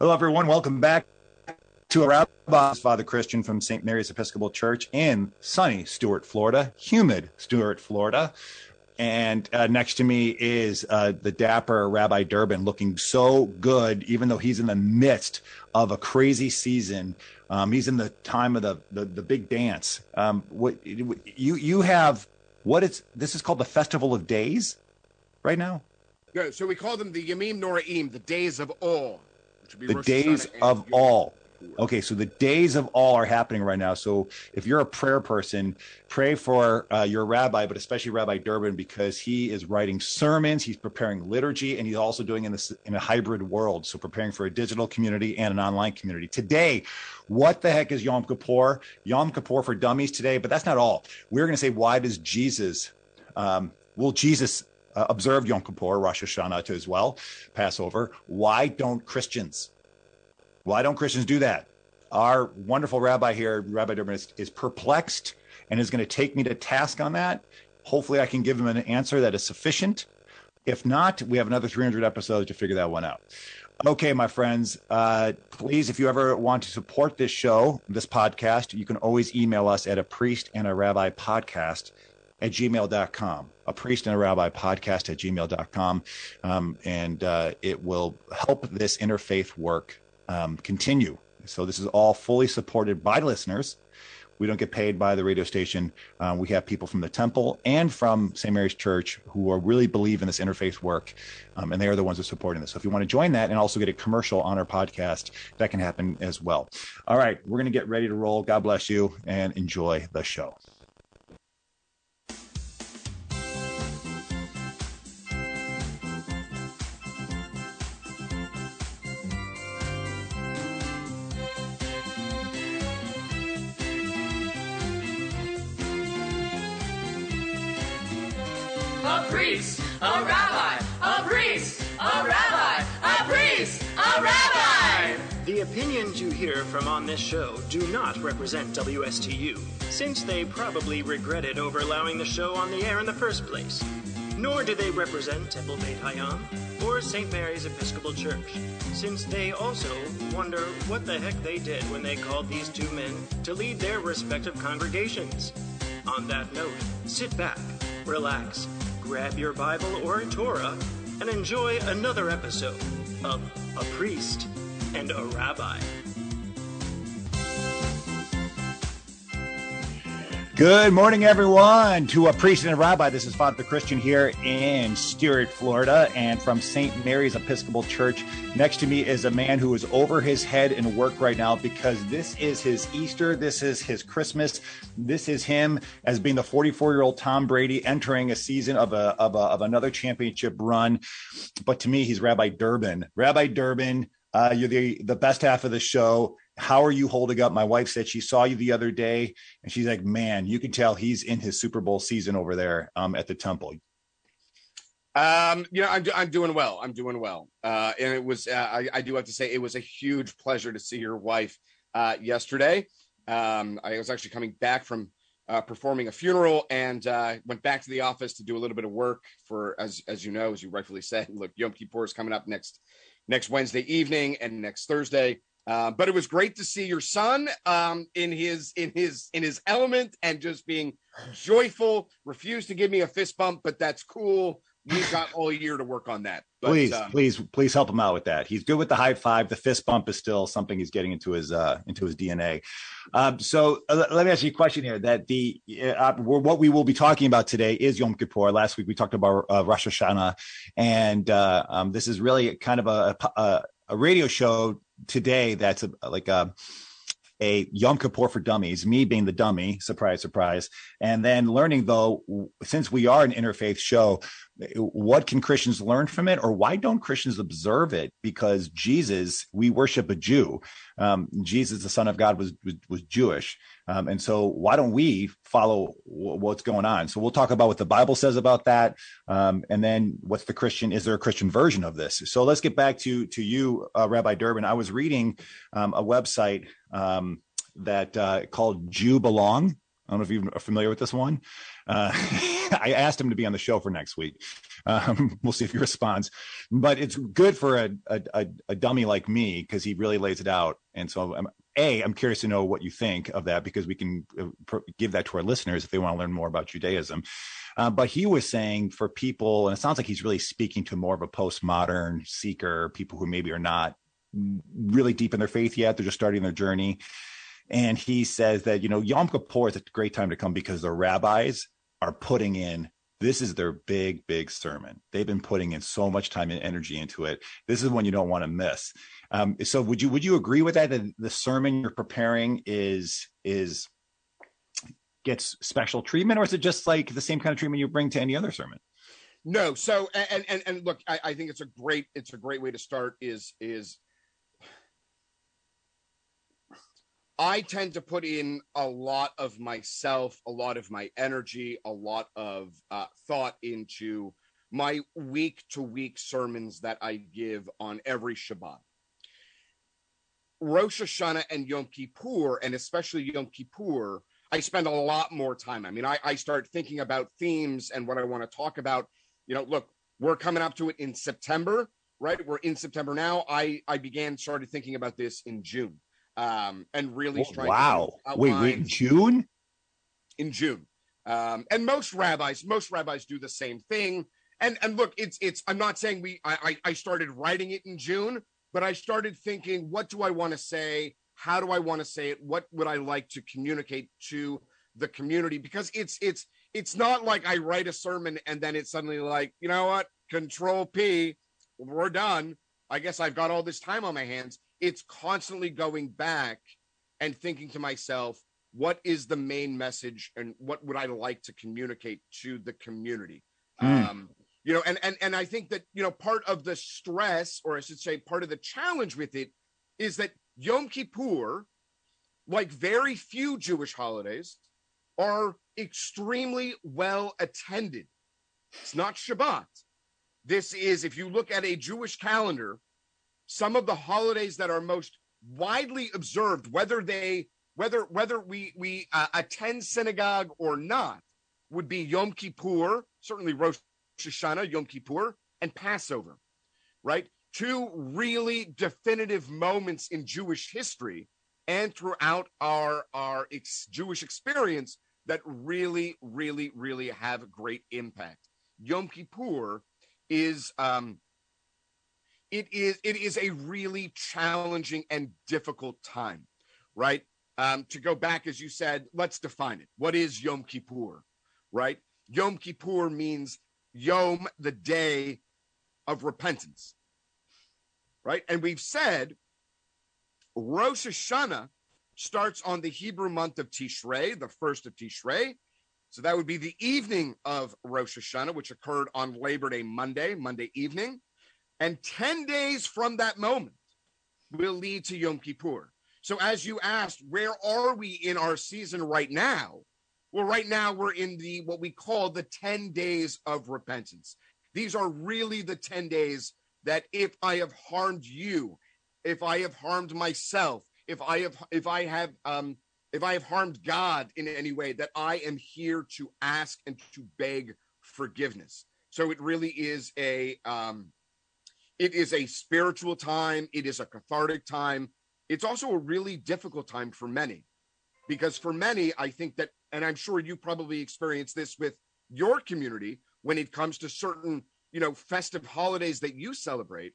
Hello, everyone. Welcome back to a rabbi, Father Christian from St. Mary's Episcopal Church in sunny Stuart, Florida, humid Stuart, Florida. And uh, next to me is uh, the dapper Rabbi Durbin, looking so good, even though he's in the midst of a crazy season. Um, he's in the time of the the, the big dance. Um, what you you have? What it's this is called the Festival of Days, right now. Yeah, so we call them the Yamim Noraim, the days of awe. The days of all. Okay, so the days of all are happening right now. So if you're a prayer person, pray for uh, your rabbi, but especially Rabbi Durbin, because he is writing sermons, he's preparing liturgy, and he's also doing in this in a hybrid world. So preparing for a digital community and an online community. Today, what the heck is Yom Kippur? Yom Kippur for dummies today, but that's not all. We're going to say why does Jesus? Um, will Jesus uh, observe Yom Kippur, Rosh Hashanah too, as well, Passover? Why don't Christians? Why don't Christians do that? Our wonderful rabbi here, Rabbi Durbin, is, is perplexed and is going to take me to task on that. Hopefully, I can give him an answer that is sufficient. If not, we have another 300 episodes to figure that one out. Okay, my friends, uh, please, if you ever want to support this show, this podcast, you can always email us at a priest and a rabbi podcast at gmail.com, a priest and a rabbi podcast at gmail.com. Um, and uh, it will help this interfaith work um, continue. So this is all fully supported by listeners. We don't get paid by the radio station. Uh, we have people from the temple and from St. Mary's Church who are really believe in this interfaith work, um, and they are the ones who are supporting this. So if you want to join that and also get a commercial on our podcast, that can happen as well. All right, we're going to get ready to roll. God bless you and enjoy the show. Hear from on this show do not represent WSTU, since they probably regretted over allowing the show on the air in the first place. Nor do they represent Temple Beit Hayam or St. Mary's Episcopal Church, since they also wonder what the heck they did when they called these two men to lead their respective congregations. On that note, sit back, relax, grab your Bible or Torah and enjoy another episode of A Priest and a Rabbi. Good morning, everyone, to a priest and a rabbi. This is Father Christian here in Stuart, Florida, and from St. Mary's Episcopal Church. Next to me is a man who is over his head in work right now because this is his Easter, this is his Christmas, this is him as being the 44 year old Tom Brady entering a season of a, of a of another championship run. But to me, he's Rabbi Durbin. Rabbi Durbin, uh, you're the the best half of the show how are you holding up? My wife said she saw you the other day, and she's like, man, you can tell he's in his Super Bowl season over there um, at the temple. Um, you know, I'm, I'm doing well. I'm doing well. Uh, and it was, uh, I, I do have to say, it was a huge pleasure to see your wife uh, yesterday. Um, I was actually coming back from uh, performing a funeral and uh, went back to the office to do a little bit of work for, as as you know, as you rightfully said, look, Yom Kippur is coming up next next Wednesday evening and next Thursday. Uh, but it was great to see your son um, in his in his in his element and just being joyful. Refused to give me a fist bump, but that's cool. We've got all year to work on that. But, please, um, please, please help him out with that. He's good with the high five. The fist bump is still something he's getting into his uh, into his DNA. Um, so uh, let me ask you a question here. That the uh, what we will be talking about today is Yom Kippur. Last week we talked about uh, Rosh Hashanah, and uh, um, this is really kind of a, a, a radio show today that's a, like a a Yom Kippur for dummies, me being the dummy, surprise, surprise. And then learning though, since we are an interfaith show, what can Christians learn from it, or why don't Christians observe it? Because Jesus, we worship a Jew. Um, Jesus, the Son of God, was was, was Jewish, um, and so why don't we follow w- what's going on? So we'll talk about what the Bible says about that, um, and then what's the Christian? Is there a Christian version of this? So let's get back to to you, uh, Rabbi Durbin. I was reading um, a website um, that uh, called JewBelong. I don't know if you're familiar with this one. Uh, I asked him to be on the show for next week. Um, we'll see if he responds. But it's good for a a, a dummy like me because he really lays it out. And so, I'm, a, I'm curious to know what you think of that because we can uh, give that to our listeners if they want to learn more about Judaism. Uh, but he was saying for people, and it sounds like he's really speaking to more of a postmodern seeker, people who maybe are not really deep in their faith yet; they're just starting their journey. And he says that you know Yom Kippur is a great time to come because the rabbis are putting in this is their big big sermon. They've been putting in so much time and energy into it. This is one you don't want to miss. Um, so would you would you agree with that that the sermon you're preparing is is gets special treatment or is it just like the same kind of treatment you bring to any other sermon? No so and and, and look I, I think it's a great it's a great way to start is is I tend to put in a lot of myself, a lot of my energy, a lot of uh, thought into my week to week sermons that I give on every Shabbat. Rosh Hashanah and Yom Kippur, and especially Yom Kippur, I spend a lot more time. I mean, I, I start thinking about themes and what I want to talk about. You know, look, we're coming up to it in September, right? We're in September now. I I began started thinking about this in June um, and really oh, wow. Wait, wait, in June? In June. Um, and most rabbis, most rabbis do the same thing. And and look, it's it's. I'm not saying we. I I started writing it in June, but I started thinking, what do I want to say? How do I want to say it? What would I like to communicate to the community? Because it's it's it's not like I write a sermon and then it's suddenly like, you know what? Control P, we're done. I guess I've got all this time on my hands it's constantly going back and thinking to myself, what is the main message and what would I like to communicate to the community? Mm. Um, you know, and and and I think that you know part of the stress, or I should say, part of the challenge with it, is that Yom Kippur, like very few Jewish holidays, are extremely well attended. It's not Shabbat. This is, if you look at a Jewish calendar, some of the holidays that are most widely observed, whether they whether whether we we uh, attend synagogue or not, would be Yom Kippur, certainly Rosh Hashanah, Yom Kippur, and Passover, right? Two really definitive moments in Jewish history and throughout our our ex- Jewish experience that really, really, really have great impact. Yom Kippur is um, it is it is a really challenging and difficult time, right? Um, to go back, as you said, let's define it. What is Yom Kippur, right? Yom Kippur means Yom, the day of repentance, right? And we've said Rosh Hashanah starts on the Hebrew month of Tishrei, the first of Tishrei. So that would be the evening of Rosh Hashanah, which occurred on Labor Day Monday, Monday evening. And 10 days from that moment will lead to Yom Kippur. So, as you asked, where are we in our season right now? Well, right now we're in the what we call the 10 days of repentance. These are really the 10 days that if I have harmed you, if I have harmed myself, if I have if I have um if I have harmed God in any way, that I am here to ask and to beg forgiveness. So it really is a um it is a spiritual time, it is a cathartic time. It's also a really difficult time for many because for many, I think that, and I'm sure you probably experienced this with your community when it comes to certain, you know, festive holidays that you celebrate,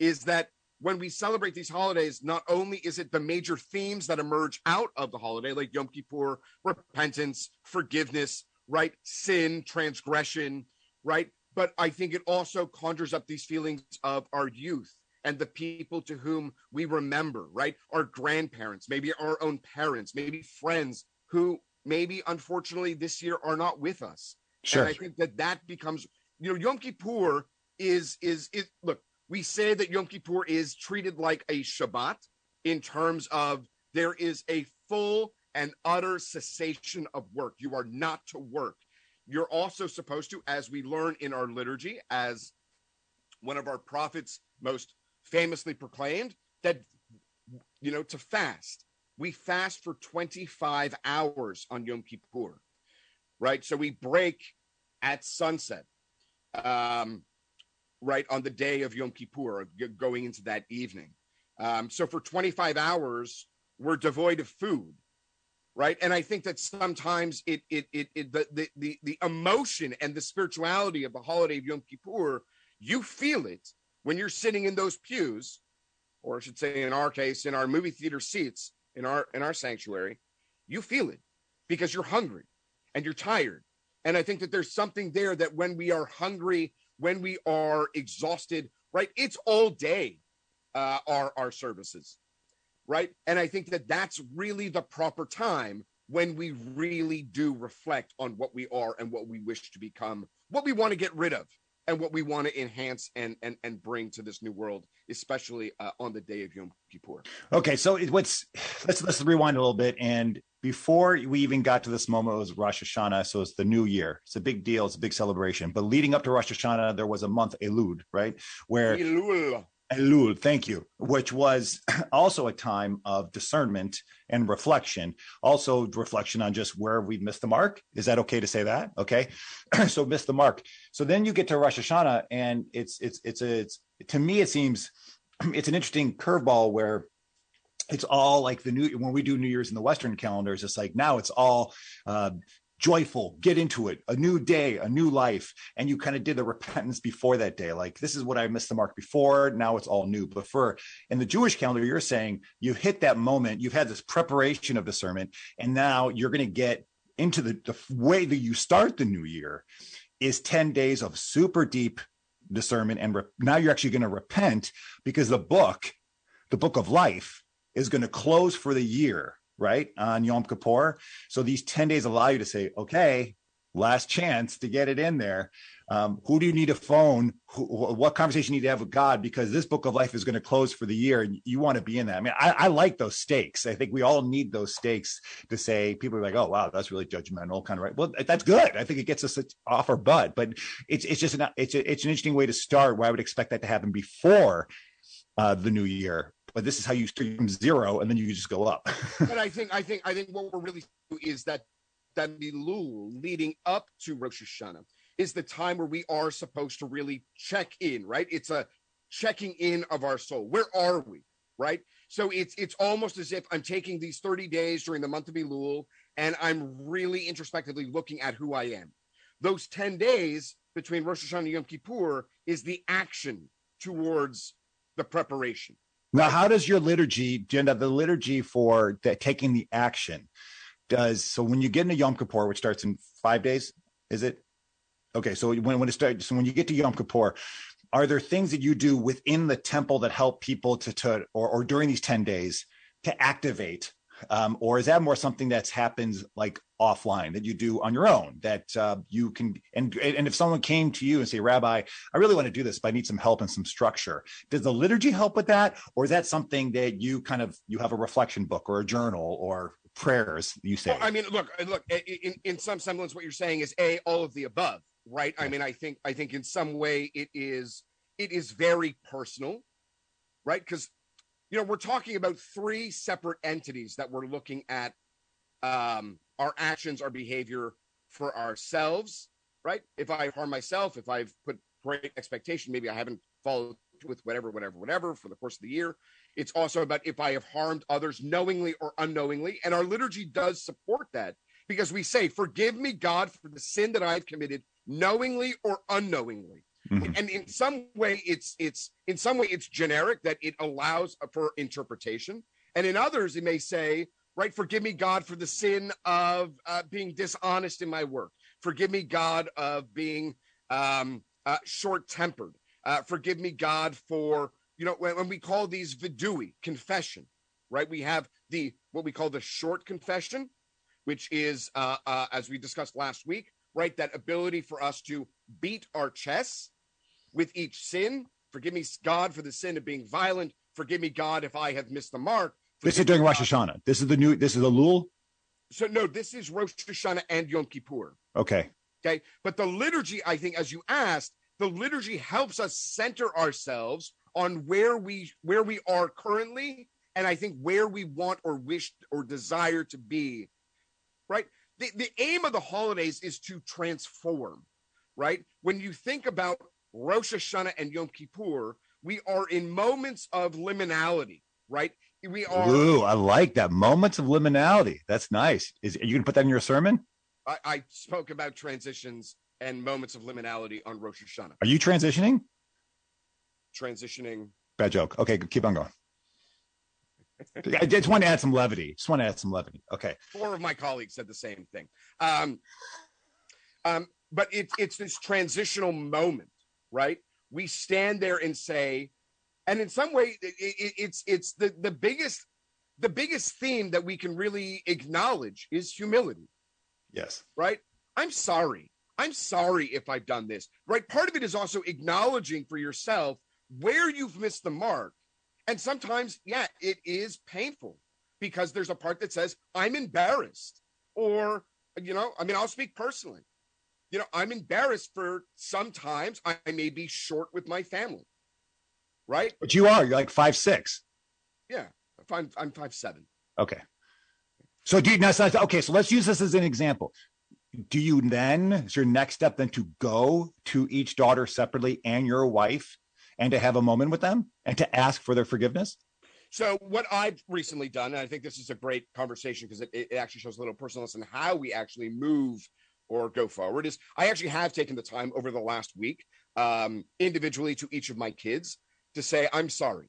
is that when we celebrate these holidays, not only is it the major themes that emerge out of the holiday, like Yom Kippur, repentance, forgiveness, right? Sin, transgression, right? But I think it also conjures up these feelings of our youth and the people to whom we remember, right? Our grandparents, maybe our own parents, maybe friends who maybe unfortunately this year are not with us. Sure. And I think that that becomes, you know, Yom Kippur is is is look. We say that Yom Kippur is treated like a Shabbat in terms of there is a full and utter cessation of work. You are not to work. You're also supposed to, as we learn in our liturgy, as one of our prophets most famously proclaimed, that, you know, to fast. We fast for 25 hours on Yom Kippur. right? So we break at sunset, um, right on the day of Yom Kippur, going into that evening. Um, so for 25 hours, we're devoid of food, right? And I think that sometimes it it it, it the, the the emotion and the spirituality of the holiday of Yom Kippur, you feel it when you're sitting in those pews, or I should say, in our case, in our movie theater seats in our in our sanctuary, you feel it because you're hungry and you're tired. And I think that there's something there that when we are hungry, when we are exhausted, right? It's all day, uh, our our services, right? And I think that that's really the proper time when we really do reflect on what we are and what we wish to become, what we want to get rid of, and what we want to enhance and and and bring to this new world, especially uh, on the day of Yom Kippur. Okay, so it- what's let's let's rewind a little bit. And before we even got to this moment, it was Rosh Hashanah, so it's the new year. It's a big deal. It's a big celebration. But leading up to Rosh Hashanah, there was a month Elul, right, where Elul. Elul, thank you, which was also a time of discernment and reflection. Also, reflection on just where we've missed the mark. Is that okay to say that? Okay, so missed the mark. So then you get to Rosh Hashanah, and it's it's it's a it's to me it seems it's an interesting curveball where it's all like the new when we do New Year's in the Western calendars. It's like now it's all. Uh, joyful get into it a new day a new life. And you kind of did the repentance before that day like this is what i missed the mark before now it's all new. But for in the jewish calendar you're saying you hit that moment you've had this preparation of discernment and now you're going to get into the, the way that you start the new year is 10 days of super deep discernment and re- now you're actually going to repent because the book the book of life is going to close for the year right on yom kippur. So these 10 days allow you to say okay last chance to get it in there. Um, who do you need to phone? Who, what conversation you need to have with god? Because this book of life is going to close for the year and you want to be in that. I mean I, I like those stakes. I think we all need those stakes to say people are like oh wow that's really judgmental kind of right? Well that's good. I think it gets us off our butt but it's it's just an it's a, it's an interesting way to start where i would expect that to happen before uh, the new year but this is how you start from zero and then you just go up but I think I think I think what we're really is that that Elul leading up to Rosh Hashanah is the time where we are supposed to really check in, right? It's a checking in of our soul. Where are we, right? So it's it's almost as if I'm taking these 30 days during the month of Elul and I'm really introspectively looking at who I am. Those 10 days between Rosh Hashanah and Yom Kippur is the action towards the preparation. Now, how does your liturgy, Jenna, the liturgy for the, taking the action, does so when you get into Yom Kippur, which starts in five days, is it? Okay, so when when it starts, so when you get to Yom Kippur, are there things that you do within the temple that help people to to or, or during these ten days to activate, um, or is that more something that's happens like offline that you do on your own that uh, you can and and if someone came to you and say, Rabbi, I really want to do this, but I need some help and some structure does the liturgy help with that or is that something that you kind of you have a reflection book or a journal or prayers you say Well, I mean, look, uh, look. In, in some semblance, what you're saying is a all of the above, right? I mean, I think I think in some way it is it is very personal, right? Because you know we're talking about three separate entities that we're looking at um, our actions, our behavior for ourselves, right? If I harm myself, if I've put great expectation, maybe I haven't followed with whatever, whatever, whatever for the course of the year. It's also about if I have harmed others knowingly or unknowingly. And our liturgy does support that because we say, Forgive me, God, for the sin that I've committed knowingly or unknowingly. Mhm. And in some way, it's it's in some way it's generic that it allows for interpretation. And in others, it may say, right, forgive me, God, for the sin of uh, being dishonest in my work. Forgive me, God, of being um, uh, short tempered. Uh, forgive me, God, for you know when, when we call these vidui confession, right? We have the what we call the short confession, which is uh, uh, as we discussed last week, right? That ability for us to beat our chests with each sin. Forgive me, God, for the sin of being violent. Forgive me, God, if I have missed the mark. this is during me, Rosh God- Hashanah this is the new this is the Elul So no, this is Rosh Hashanah and Yom Kippur. okay Okay. But the liturgy, I think, as you asked, the liturgy helps us center ourselves on where we where we are currently, and I think where we want or wish or desire to be. Right. the, the aim of the holidays is to transform, right? When you think about Rosh Hashanah and Yom Kippur, we are in moments of liminality, right? We are. Ooh, I like that. Moments of liminality. That's nice. Is are you gonna put that in your sermon? I, I spoke about transitions and moments of liminality on Rosh Hashanah. Are you transitioning? Transitioning. Bad joke. Okay, keep on going. I just want to add some levity. Just want to add some levity. Okay. Four of my colleagues said the same thing. Um, um, but it's it's this transitional moment, right? We stand there and say, and in some way, it, it, it's it's the the biggest the biggest theme that we can really acknowledge is humility, Yes. right? I'm sorry. I'm sorry if I've done this, right? Part of it is also acknowledging for yourself where you've missed the mark. And sometimes, yeah, it is painful because there's a part that says, I'm embarrassed. Or, you know, I mean, I'll speak personally. You know, I'm embarrassed for sometimes I may be short with my family, right? But you are. You're like five six. Yeah. I'm, I'm five seven. Okay. So do you now? so- Okay. So let's use this as an example. Do you then? Is your next step then to go to each daughter separately and your wife, and to have a moment with them and to ask for their forgiveness? So what I've recently done, and I think this is a great conversation because it, it actually shows a little personalness in how we actually move or go forward, is I actually have taken the time over the last week, um, individually to each of my kids to say, I'm sorry.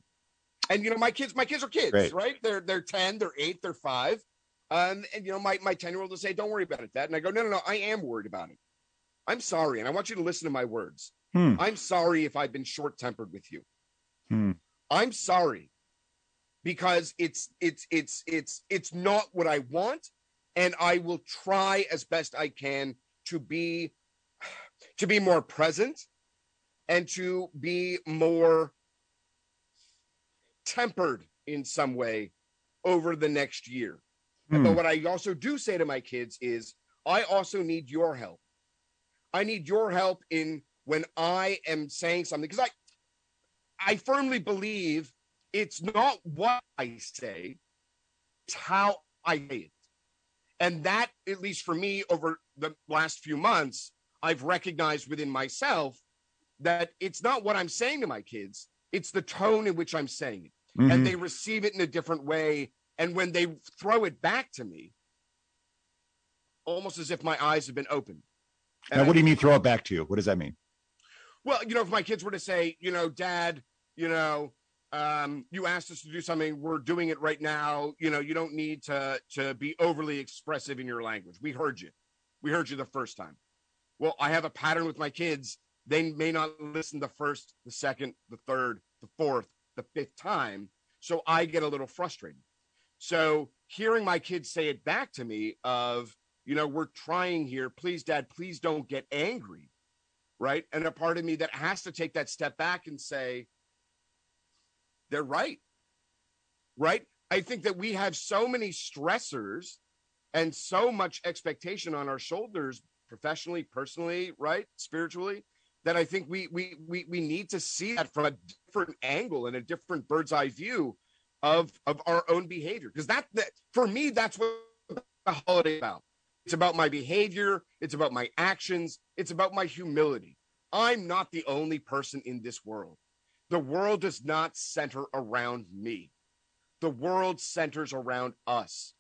And you know, my kids, my kids are kids, Right. right? They're they're 10, they're eight, they're five. Um, and you know, my my 10-year-old will say, Don't worry about it, Dad. And I go, No, no, no, I am worried about it. I'm sorry, and I want you to listen to my words. Hmm. I'm sorry if I've been short-tempered with you. Hmm. I'm sorry because it's it's it's it's it's not what I want and I will try as best I can to be to be more present and to be more tempered in some way over the next year. Hmm. But what I also do say to my kids is I also need your help. I need your help in when I am saying something because I I firmly believe it's not what I say, it's how I say it. And that, at least for me, over the last few months, I've recognized within myself that it's not what I'm saying to my kids, it's the tone in which I'm saying it. Mhm. And they receive it in a different way. And when they throw it back to me, almost as if my eyes have been opened. And now, what do you mean throw it back to you? What does that mean? well, you know, if my kids were to say, you know, dad, you know, um, you asked us to do something, we're doing it right now. You know, you don't need to to be overly expressive in your language. We heard you. We heard you the first time. Well, I have a pattern with my kids. They may not listen the first, the second, the third, the fourth, the fifth time. So I get a little frustrated. So hearing my kids say it back to me of, you know, we're trying here. Please, dad, please don't get angry right? And a part of me that has to take that step back and say, they're right. Right? I think that we have so many stressors and so much expectation on our shoulders, professionally, personally, right? Spiritually, that I think we we we we need to see that from a different angle and a different bird's eye view of of our own behavior. Because that, that for me, that's what the holiday about. It's about my behavior. It's about my actions. It's about my humility. I'm not the only person in this world. The world does not center around me. The world centers around us.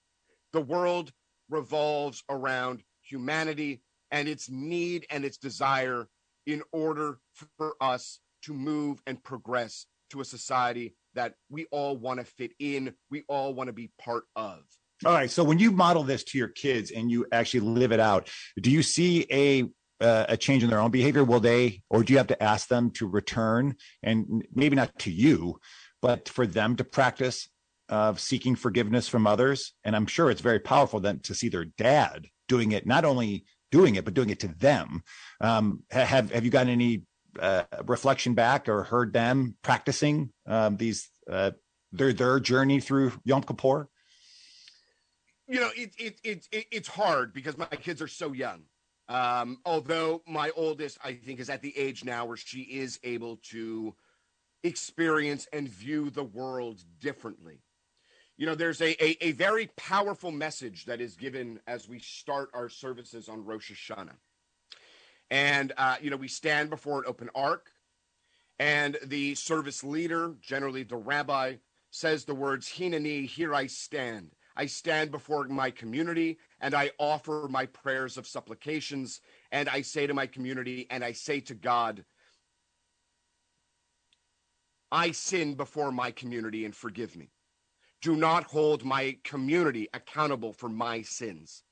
The world revolves around humanity and its need and its desire in order for us to move and progress to a society that we all want to fit in, we all want to be part of. All right. So when you model this to your kids and you actually live it out, do you see a uh, a change in their own behavior? Will they, or do you have to ask them to return and maybe not to you, but for them to practice of seeking forgiveness from others? And I'm sure it's very powerful then to see their dad doing it, not only doing it, but doing it to them. Um, have Have you gotten any uh, reflection back or heard them practicing um, these uh, their their journey through Yom Kippur? you know it, it, it, it it's hard because my kids are so young um although my oldest i think is at the age now where she is able to experience and view the world differently You know, there's a, a, a very powerful message that is given as we start our services on Rosh Hashanah. And, uh, you know, we stand before an open ark, and the service leader, generally the rabbi, says the words, Hineni, here I stand. I stand before my community and I offer my prayers of supplications. And I say to my community and I say to God, I sin before my community and forgive me. Do not hold my community accountable for my sins.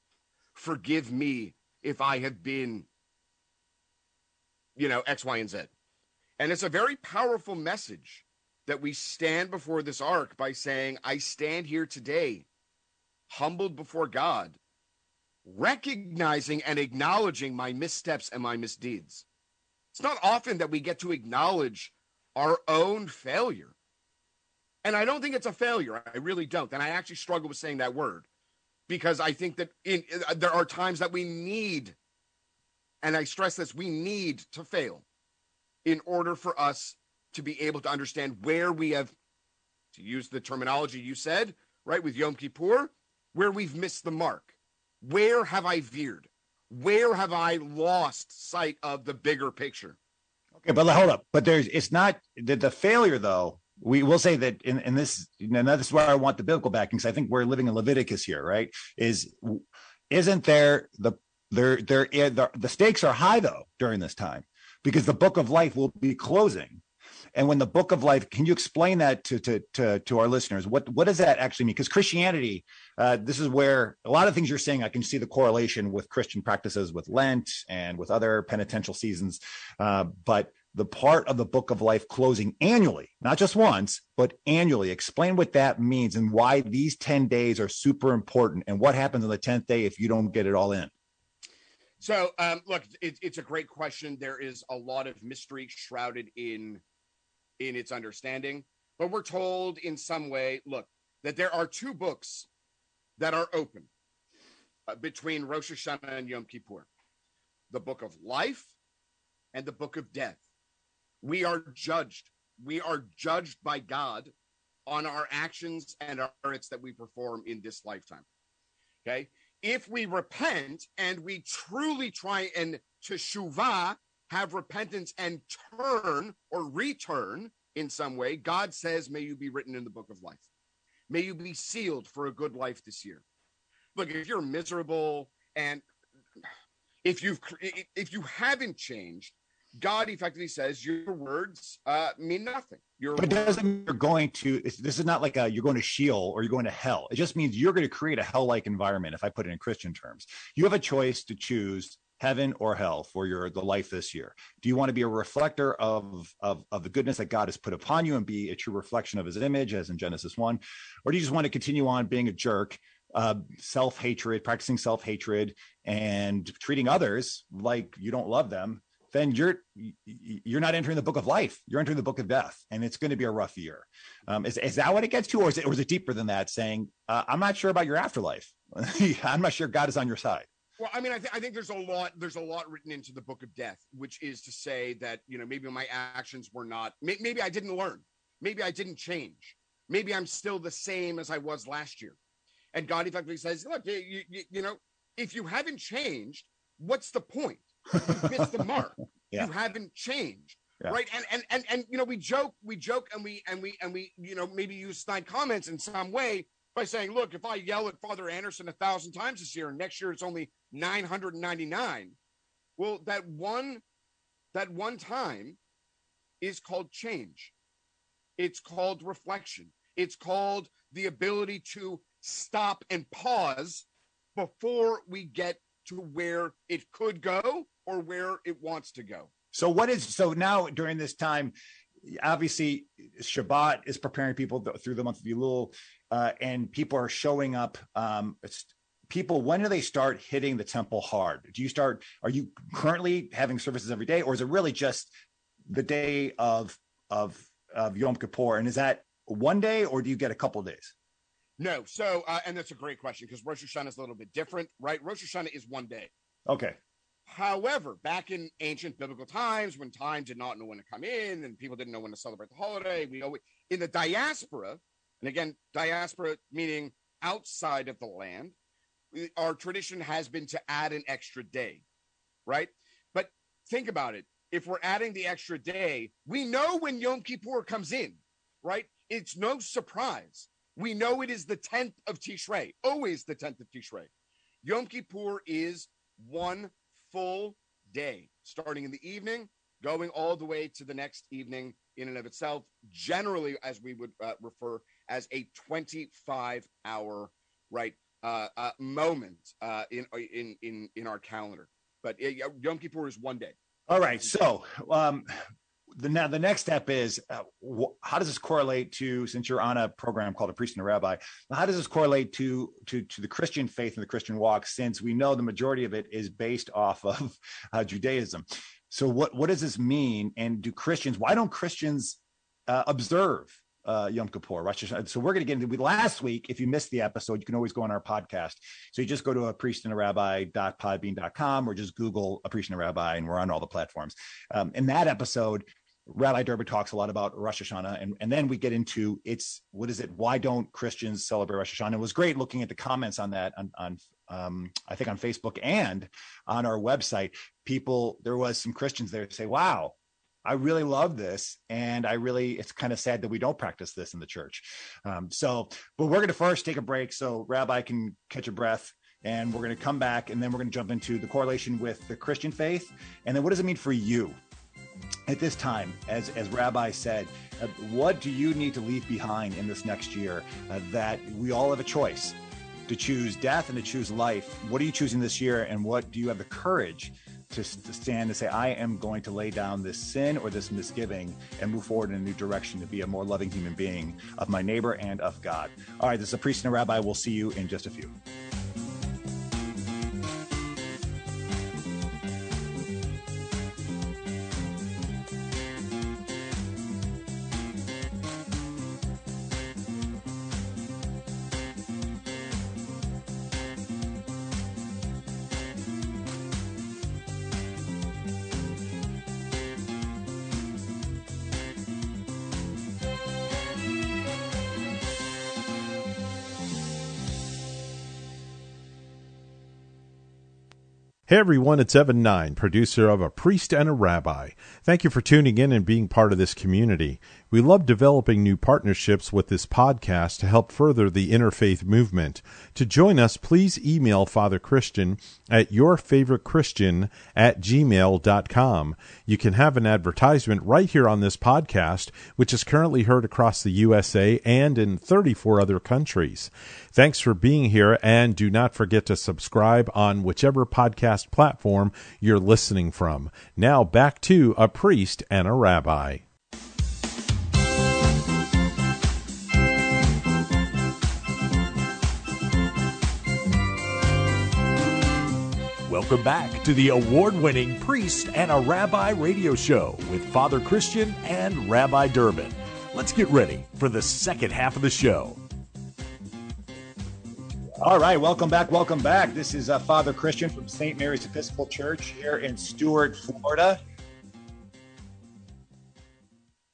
Forgive me if I have been, you know, X, Y, and Z. And it's a very powerful message that we stand before this ark by saying, I stand here today, humbled before God, recognizing and acknowledging my missteps and my misdeeds. It's not often that we get to acknowledge our own failure. And I don't think it's a failure. I really don't. And I actually struggle with saying that word because I think that in, uh, there are times that we need, and I stress this, we need to fail in order for us to be able to understand where we have, to use the terminology you said, right, with Yom Kippur, where we've missed the mark. Where have I veered? Where have I lost sight of the bigger picture? Okay, but hold up. But there's it's not the, the failure though. We will say that in, in this, and this is where I want the biblical backing because I think we're living in Leviticus here, right? Is isn't there the there there the, the stakes are high though during this time because the book of life will be closing and when the book of life, can you explain that to to to, to our listeners? What what does that actually mean? Because Christianity, uh, this is where a lot of things you're saying, I can see the correlation with Christian practices with Lent and with other penitential seasons. Uh, but the part of the book of life closing annually, not just once, but annually. Explain what that means and why these 10 days are super important and what happens on the 10th day if you don't get it all in. So, um, look, it, it's a great question. There is a lot of mystery shrouded in in its understanding. But we're told in some way, look, that there are two books that are open uh, between Rosh Hashanah and Yom Kippur the book of life and the book of death. We are judged. We are judged by God on our actions and our merits that we perform in this lifetime. Okay. If we repent and we truly try and teshuvah have repentance and turn or return in some way, God says, May you be written in the book of life. May you be sealed for a good life this year. Look, if you're miserable and if you've if you haven't changed, God effectively says your words uh, mean nothing. Your but it doesn't mean you're going to. This is not like a, you're going to Sheol or you're going to hell. It just means you're going to create a hell-like environment. If I put it in Christian terms, you have a choice to choose heaven or hell for your the life this year? Do you want to be a reflector of, of of the goodness that god has put upon you and be a true reflection of his image as in genesis 1 or do you just want to continue on being a jerk uh, self-hatred practicing self-hatred and treating others like you don't love them? Then you're you're not entering the book of life. You're entering the book of death and it's going to be a rough year. Um, is, is that what it gets to or is it, or is it deeper than that saying uh, i'm not sure about your afterlife. I'm not sure god is on your side well, I mean, I, th- I think there's a lot. There's a lot written into the Book of Death, which is to say that you know maybe my actions were not. May- maybe I didn't learn. Maybe I didn't change. Maybe I'm still the same as I was last year. And God effectively says, "Look, you, you, you know, if you haven't changed, what's the point? You missed the mark. yeah. You haven't changed." Yeah. right and, and and and you know we joke we joke and we and we and we you know maybe use snide comments in some way by saying, look, if I yell at Father Anderson a thousand times this year and next year it's only 999, well, that one that one time is called change. It's called reflection. It's called the ability to stop and pause before we get to where it could go or where it wants to go. So what is so now during this time obviously Shabbat is preparing people through the month of Elul, uh, and people are showing up. Um, people, when do they start hitting the temple hard? Do you start? Are you currently having services every day, or is it really just the day of of of Yom Kippur? And is that one day, or do you get a couple days? No. So, uh, and that's a great question because Rosh Hashanah is a little bit different, right? Rosh Hashanah is one day. Okay. However, back in ancient biblical times, when time did not know when to come in and people didn't know when to celebrate the holiday, we know in the diaspora, and again, diaspora meaning outside of the land, our tradition has been to add an extra day, right? But think about it. If we're adding the extra day, we know when Yom Kippur comes in, right? It's no surprise. We know it is the 10th of Tishrei, always the 10th of Tishrei. Yom Kippur is one full day, starting in the evening, going all the way to the next evening in and of itself, generally, as we would uh, refer as a 25 hour, right, uh, uh, moment uh, in, in, in, in our calendar. But Yom Kippur is one day. All right. So, um, the now the next step is uh, wh- how does this correlate to since you're on a program called a priest and a rabbi how does this correlate to to to the christian faith and the christian walk since we know the majority of it is based off of uh, judaism so what what does this mean and do christians why don't christians uh, observe uh, Yom Kippur, Rosh Hashanah. So we're going to get into last week. If you missed the episode, you can always go on our podcast. So you just go to a priest and a rabbi.podbean.com or just Google a priest and a rabbi, and we're on all the platforms. Um, in that episode, Rabbi Durbin talks a lot about Rosh Hashanah, and, and then we get into it's what is it? Why don't Christians celebrate Rosh Hashanah? It was great looking at the comments on that on, on um, I think on Facebook and on our website. People, there was some Christians there say, "Wow, I really love this, and I really it's kind of sad that we don't practice this in the church." Um, so, but we're going to first take a break so Rabbi can catch a breath and we're going to come back and then we're going to jump into the correlation with the Christian faith and then what does it mean for you at this time, as as Rabbi said, uh, what do you need to leave behind in this next year? Uh, that we all have a choice to choose death and to choose life. What are you choosing this year, and what do you have the courage to, to stand and say, I am going to lay down this sin or this misgiving and move forward in a new direction to be a more loving human being of my neighbor and of God? All right, this is a priest and a rabbi. We'll see you in just a few. Hey everyone, it's Evan Nine, producer of A Priest and a Rabbi. Thank you for tuning in and being part of this community. We love developing new partnerships with this podcast to help further the interfaith movement. To join us, please email Father Christian at yourfavoritechristian at gmail.com. You can have an advertisement right here on this podcast, which is currently heard across the USA and in 34 other countries. Thanks for being here, and do not forget to subscribe on whichever podcast platform you're listening from. Now back to A Priest and a Rabbi. Welcome back to the award winning Priest and a Rabbi radio show with Father Christian and Rabbi Durbin. Let's get ready for the second half of the show. All right, welcome back. Welcome back. This is uh, Father Christian from St. Mary's Episcopal Church here in Stuart, Florida.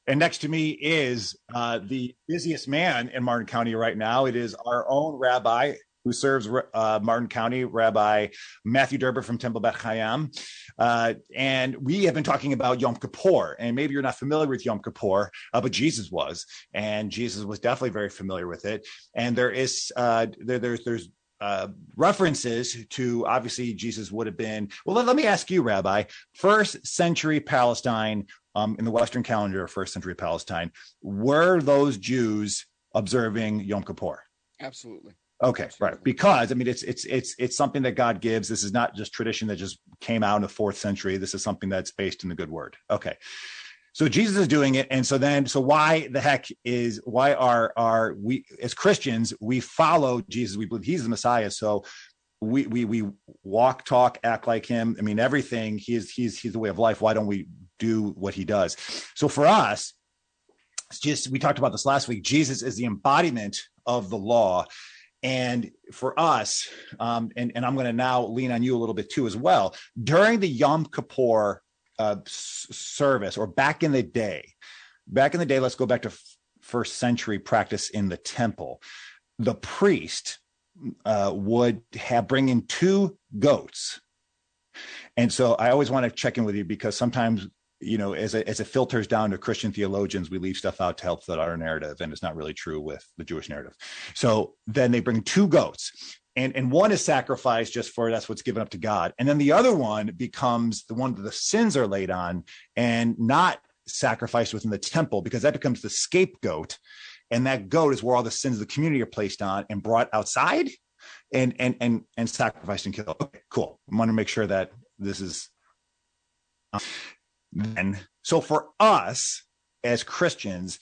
And next to me is uh, the busiest man in Martin County right now. It is our own rabbi, who serves uh, Martin County, Rabbi Matthew Durbin from Temple Beit Hayam. Uh, and we have been talking about Yom Kippur. And maybe you're not familiar with Yom Kippur, uh, but Jesus was. And Jesus was definitely very familiar with it. And there is, uh, there, there's, there's, uh, references to obviously Jesus would have been. Well, let, let me ask you, Rabbi. First century Palestine um, in the Western calendar, first century Palestine, were those Jews observing Yom Kippur? Absolutely. Okay, right. Because I mean, it's it's it's it's something that God gives. This is not just tradition that just came out in the fourth century. This is something that's based in the good word. Okay, so Jesus is doing it, and so then, so why the heck is why are are we as Christians we follow Jesus? We believe He's the Messiah. So we we we walk, talk, act like Him. I mean, everything. He's he's he's the way of life. Why don't we do what He does? So for us, it's just we talked about this last week. Jesus is the embodiment of the law and for us, um, and, and I'm going to now lean on you a little bit too as well. During the Yom Kippur uh, s- service, or back in the day, back in the day, let's go back to f- first century practice in the temple. The priest uh, would have bring in two goats. And so I always want to check in with you because sometimes, you know, as it, as it filters down to Christian theologians, we leave stuff out to help our narrative, and it's not really true with the Jewish narrative. So then they bring two goats, and and one is sacrificed just for that's what's given up to God, and then the other one becomes the one that the sins are laid on, and not sacrificed within the temple because that becomes the scapegoat. And that goat is where all the sins of the community are placed on and brought outside and and and and sacrificed and killed. Okay cool. I want to make sure that this is then so for us as christians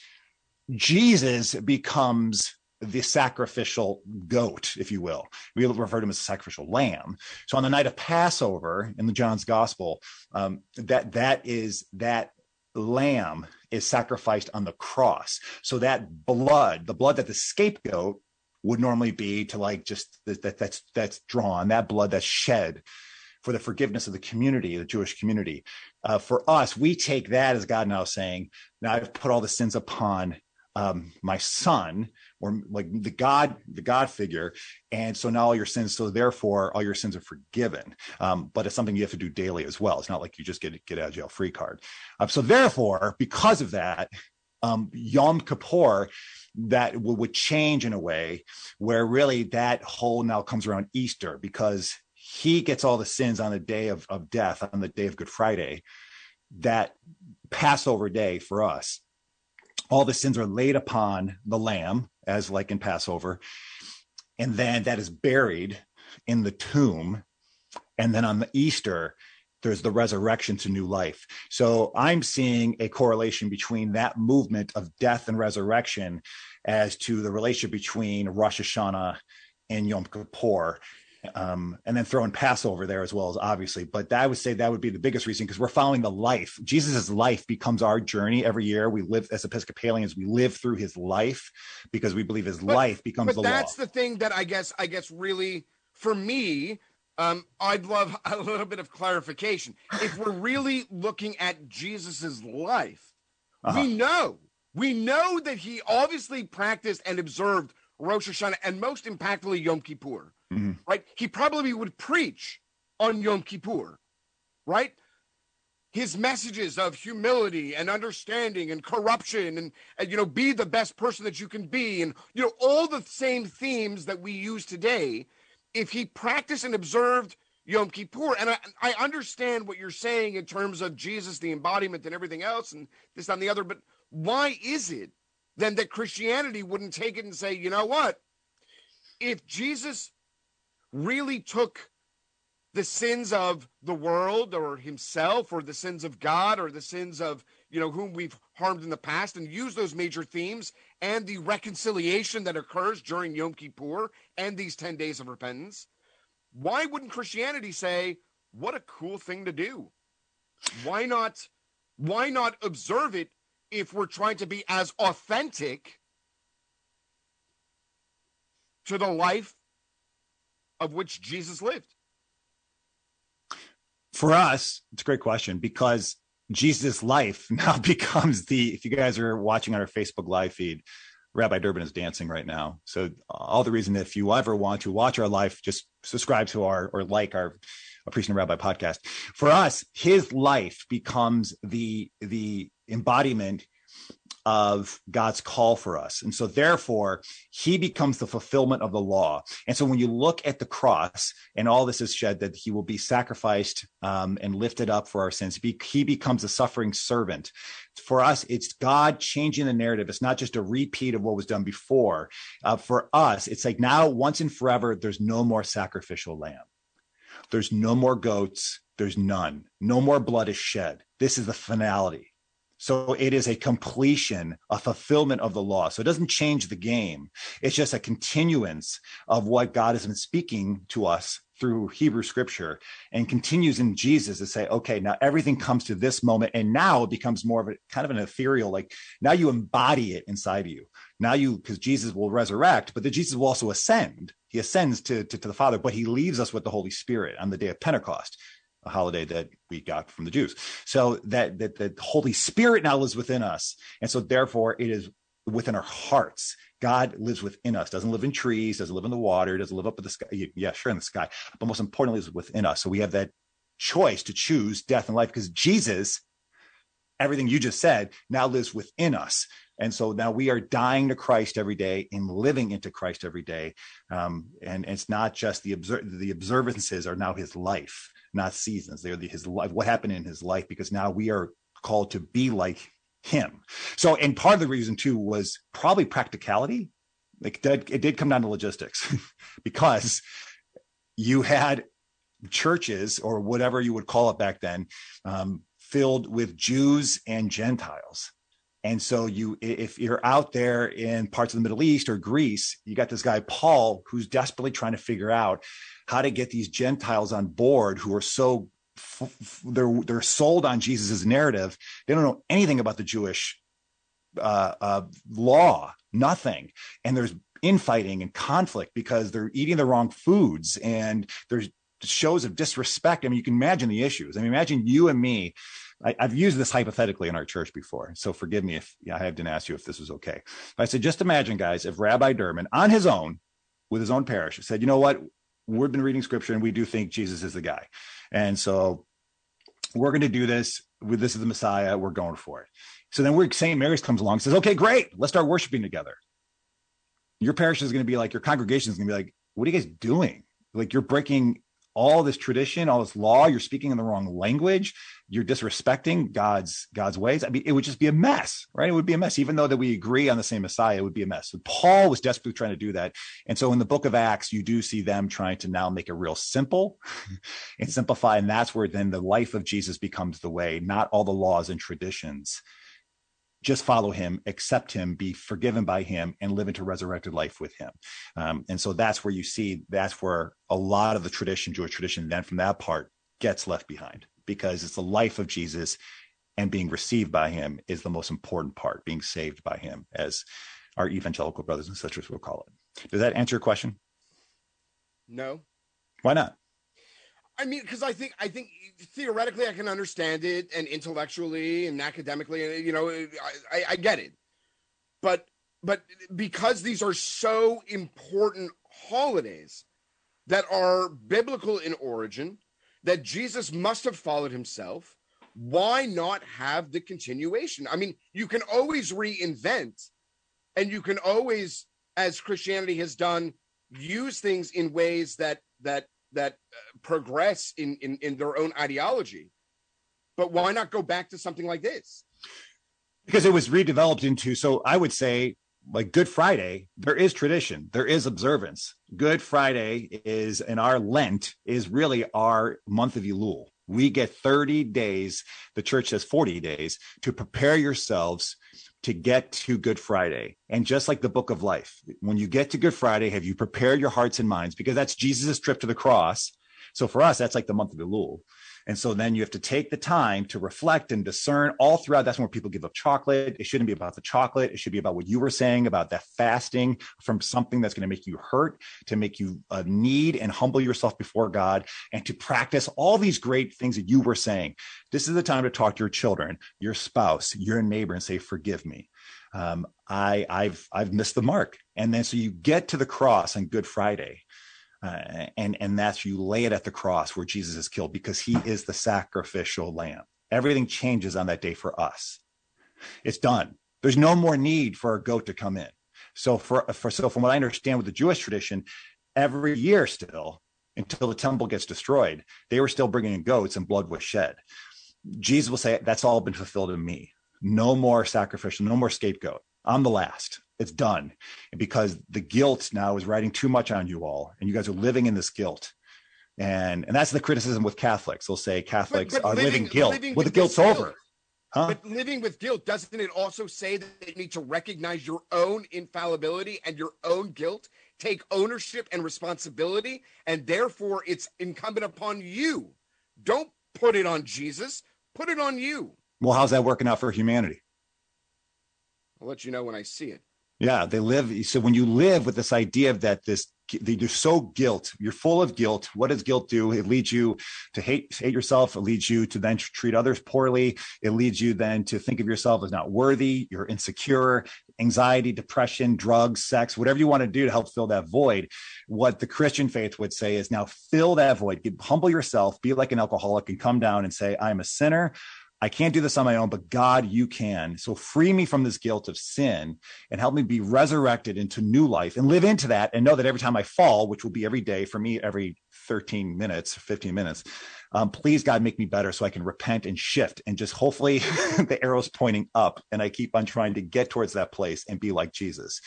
jesus becomes the sacrificial goat, if you will. We refer to him as a sacrificial lamb. So on the night of Passover in the John's Gospel, um, that that is that lamb is sacrificed on the cross. So that blood, the blood that the scapegoat would normally be to like just that, that's that's drawn, that blood that's shed for the forgiveness of the community, the Jewish community. Uh, for us, we take that as God now saying, "Now I've put all the sins upon um, my son or like the god the god figure and so now all your sins so therefore all your sins are forgiven. Um, but it's something you have to do daily as well. It's not like you just get get out of jail free card. Um, so therefore because of that um, yom kippur that would change in a way where really that whole now comes around easter because he gets all the sins on the day of, of death on the day of good friday that passover day for us all the sins are laid upon the lamb, as like in Passover, and then that is buried in the tomb. And then on the Easter, there's the resurrection to new life. So I'm seeing a correlation between that movement of death and resurrection as to the relationship between Rosh Hashanah and Yom Kippur um, and then throwing Passover there as well as obviously. But I would say that would be the biggest reason because we're following the life. Jesus's life becomes our journey every year. We live as Episcopalians, we live through his life because we believe his But- life becomes but the that's law. the thing that I guess I guess really for me, um, I'd love a little bit of clarification. If we're really looking at Jesus's life, Uh-huh. we know we know that he obviously practiced and observed Rosh Hashanah and most impactfully Yom Kippur. Mhm. Right? He probably would preach on Yom Kippur, right? his messages of humility and understanding and corruption and, and you know be the best person that you can be and you know all the same themes that we use today if he practiced and observed yom kippur and I, I understand what you're saying in terms of jesus the embodiment and everything else and this and the other but why is it then that christianity wouldn't take it and say you know what if jesus really took the sins of the world or himself or the sins of God or the sins of, you know, whom we've harmed in the past and use those major themes and the reconciliation that occurs during Yom Kippur and these 10 days of repentance. Why wouldn't Christianity say, what a cool thing to do? Why not why not observe it if we're trying to be as authentic to the life of which Jesus lived? For us, it's a great question because Jesus' life now becomes the. If you guys are watching on our Facebook live feed, Rabbi Durbin is dancing right now. So all the reason, if you ever want to watch our life, just subscribe to our or like our a priest and rabbi podcast. For us, his life becomes the the embodiment of God's call for us. And so therefore, he becomes the fulfillment of the law. And so when you look at the cross and all this is shed that he will be sacrificed um, and lifted up for our sins, he, becomes a suffering servant. For us, it's God changing the narrative. It's not just a repeat of what was done before. Uh, for us, it's like now, once and forever, there's no more sacrificial lamb. There's no more goats. There's none. No more blood is shed. This is the finality. So it is a completion, a fulfillment of the law. So it doesn't change the game. It's just a continuance of what God has been speaking to us through Hebrew scripture and continues in Jesus to say, okay, now everything comes to this moment. And now it becomes more of a kind of an ethereal, like now you embody it inside of you. Now you, because Jesus will resurrect, but the Jesus will also ascend. He ascends to, to, to the Father, but he leaves us with the Holy Spirit on the day of Pentecost a holiday that we got from the Jews. So that that the Holy Spirit now lives within us, and so therefore it is within our hearts. God lives within us, doesn't live in trees, doesn't live in the water, doesn't live up in the sky. Yeah, sure, in the sky, but most importantly, is within us. So we have that choice to choose death and life because Jesus, everything you just said, now lives within us. And so now we are dying to Christ every day and living into Christ every day. Um, and, and, it's not just the observ- the observances are now his life, not seasons. They're the, his life, what happened in his life, because now we are called to be like him. So, and part of the reason too was probably practicality. Like that, it did come down to logistics because you had churches or whatever you would call it back then um, filled with Jews and Gentiles. And so you, if you're out there in parts of the Middle East or Greece, you got this guy Paul who's desperately trying to figure out how to get these Gentiles on board who are so they're they're sold on Jesus's narrative. They don't know anything about the Jewish uh, uh, law, nothing, and there's infighting and conflict because they're eating the wrong foods, and there's shows of disrespect. I mean, you can imagine the issues. I mean, imagine you and me. I, have used this hypothetically in our church before, so forgive me if I didn't ask you if this was okay. But I said, just imagine, guys, if Rabbi Durbin, on his own, with his own parish, said, you know what, we've been reading scripture and we do think Jesus is the guy. And so we're going to do this. This is the Messiah. We're going for it. So then we're St. Mary's comes along says, okay, great. Let's start worshiping together. Your parish is going to be like, your congregation is going to be like, what are you guys doing? Like you're breaking all this tradition, all this law, you're speaking in the wrong language, you're disrespecting God's God's ways. I mean, it would just be a mess, right? It would be a mess, even though that we agree on the same Messiah, it would be a mess. So Paul was desperately trying to do that. And so in the book of Acts, you do see them trying to now make it real simple and simplify. And that's where then the life of Jesus becomes the way, not all the laws and traditions just follow him, accept him, be forgiven by him, and live into resurrected life with him. Um, and so that's where you see that's where a lot of the tradition, Jewish tradition, then from that part gets left behind because it's the life of Jesus and being received by him is the most important part, being saved by him, as our evangelical brothers and sisters will call it. Does that answer your question? No. Why not? I mean, because I think I think theoretically I can understand it, and intellectually and academically, you know, I, I get it. But but because these are so important holidays that are biblical in origin, that Jesus must have followed himself, why not have the continuation? I mean, you can always reinvent, and you can always, as Christianity has done, use things in ways that that that uh, progress in, in in their own ideology. But why not go back to something like this? Because it was redeveloped into so I would say like Good Friday, there is tradition, there is observance. Good Friday is in our Lent is really our month of Elul. We get 30 days, the church says 40 days to prepare yourselves to get to Good Friday. And just like the book of life, when you get to Good Friday, have you prepared your hearts and minds? Because that's Jesus' trip to the cross. So for us, that's like the month of Elul. And so then you have to take the time to reflect and discern all throughout. That's when people give up chocolate. It shouldn't be about the chocolate. It should be about what you were saying about that fasting from something that's going to make you hurt, to make you uh, need and humble yourself before God, and to practice all these great things that you were saying. This is the time to talk to your children, your spouse, your neighbor, and say, "Forgive me." Um, I, I've I've missed the mark. And then so you get to the cross on Good Friday, uh, and and that's you lay it at the cross where Jesus is killed because he is the sacrificial lamb. Everything changes on that day for us. It's done. There's no more need for a goat to come in. So for, for so from what I understand with the Jewish tradition, every year still until the temple gets destroyed, they were still bringing in goats and blood was shed. Jesus will say that's all been fulfilled in me. No more sacrificial, no more scapegoat. I'm the last. It's done. And because the guilt now is riding too much on you all, and you guys are living in this guilt. And and that's the criticism with Catholics. They'll say Catholics but, but are living, living guilt. Living well, the guilt's guilt. over. Huh? But living with guilt, doesn't it also say that you need to recognize your own infallibility and your own guilt, take ownership and responsibility, and therefore it's incumbent upon you. Don't put it on Jesus, put it on you. Well, how's that working out for humanity? I'll let you know when I see it. Yeah, they live. So when you live with this idea of that, this you're so guilt. You're full of guilt. What does guilt do? It leads you to hate hate yourself. It leads you to then treat others poorly. It leads you then to think of yourself as not worthy. You're insecure, anxiety, depression, drugs, sex, whatever you want to do to help fill that void. What the Christian faith would say is now fill that void, humble yourself, be like an alcoholic, and come down and say, I'm a sinner. I can't do this on my own, but God, you can. So free me from this guilt of sin and help me be resurrected into new life and live into that and know that every time I fall, which will be every day for me, every 13 minutes, 15 minutes, um, please God make me better so I can repent and shift and just hopefully the arrow's pointing up and I keep on trying to get towards that place and be like Jesus.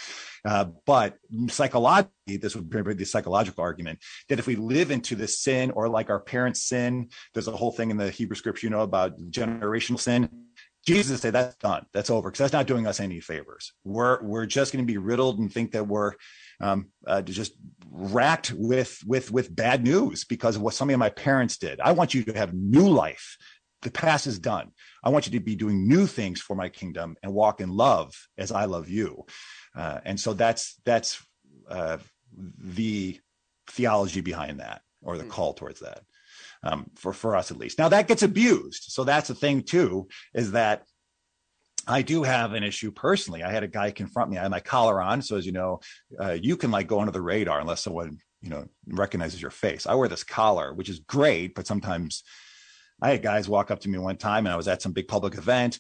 Uh, but psychologically, this would be the psychological argument that if we live into this sin or like our parents sin, there's a whole thing in the Hebrew scripture, you know, about generational sin. Jesus said that's done, that's over, because that's not doing us any favors. We're we're just going to be riddled and think that we're um, uh, just racked with with with bad news because of what some of my parents did. I want you to have new life. The past is done. I want you to be doing new things for my kingdom and walk in love as I love you. Uh, and so that's that's uh, the theology behind that, or the hmm. call towards that, um, for for us at least. Now that gets abused, so that's the thing too. Is that I do have an issue personally. I had a guy confront me. I had my collar on, so as you know, uh, you can like go under the radar unless someone you know recognizes your face. I wear this collar, which is great, but sometimes I had guys walk up to me one time, and I was at some big public event,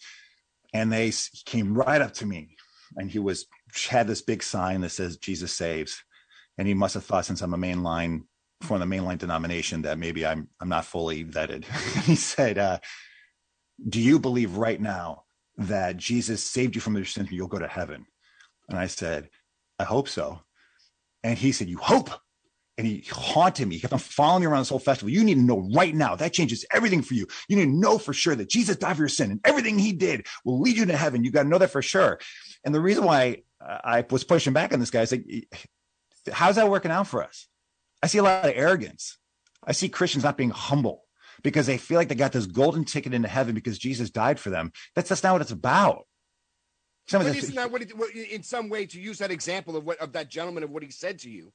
and they came right up to me, and he was had this big sign that says "Jesus saves," and he must have thought since I'm a mainline from the mainline denomination that maybe I'm I'm not fully vetted. he said, uh, "Do you believe right now?" That Jesus saved you from your sins and you'll go to heaven. And I said, I hope so. And he said, You hope. And he haunted me. He kept on following me around this whole festival. You need to know right now. That changes everything for you. You need to know for sure that Jesus died for your sin and everything he did will lead you to heaven. You got to know that for sure. And the reason why I was pushing back on this guy is like, how's that working out for us? I see a lot of arrogance. I see Christians not being humble because they feel like they got this golden ticket into heaven because Jesus died for them. That's that's not what it's about. Some but isn't that what, it, what, in some way to use that example of what of that gentleman of what he said to you?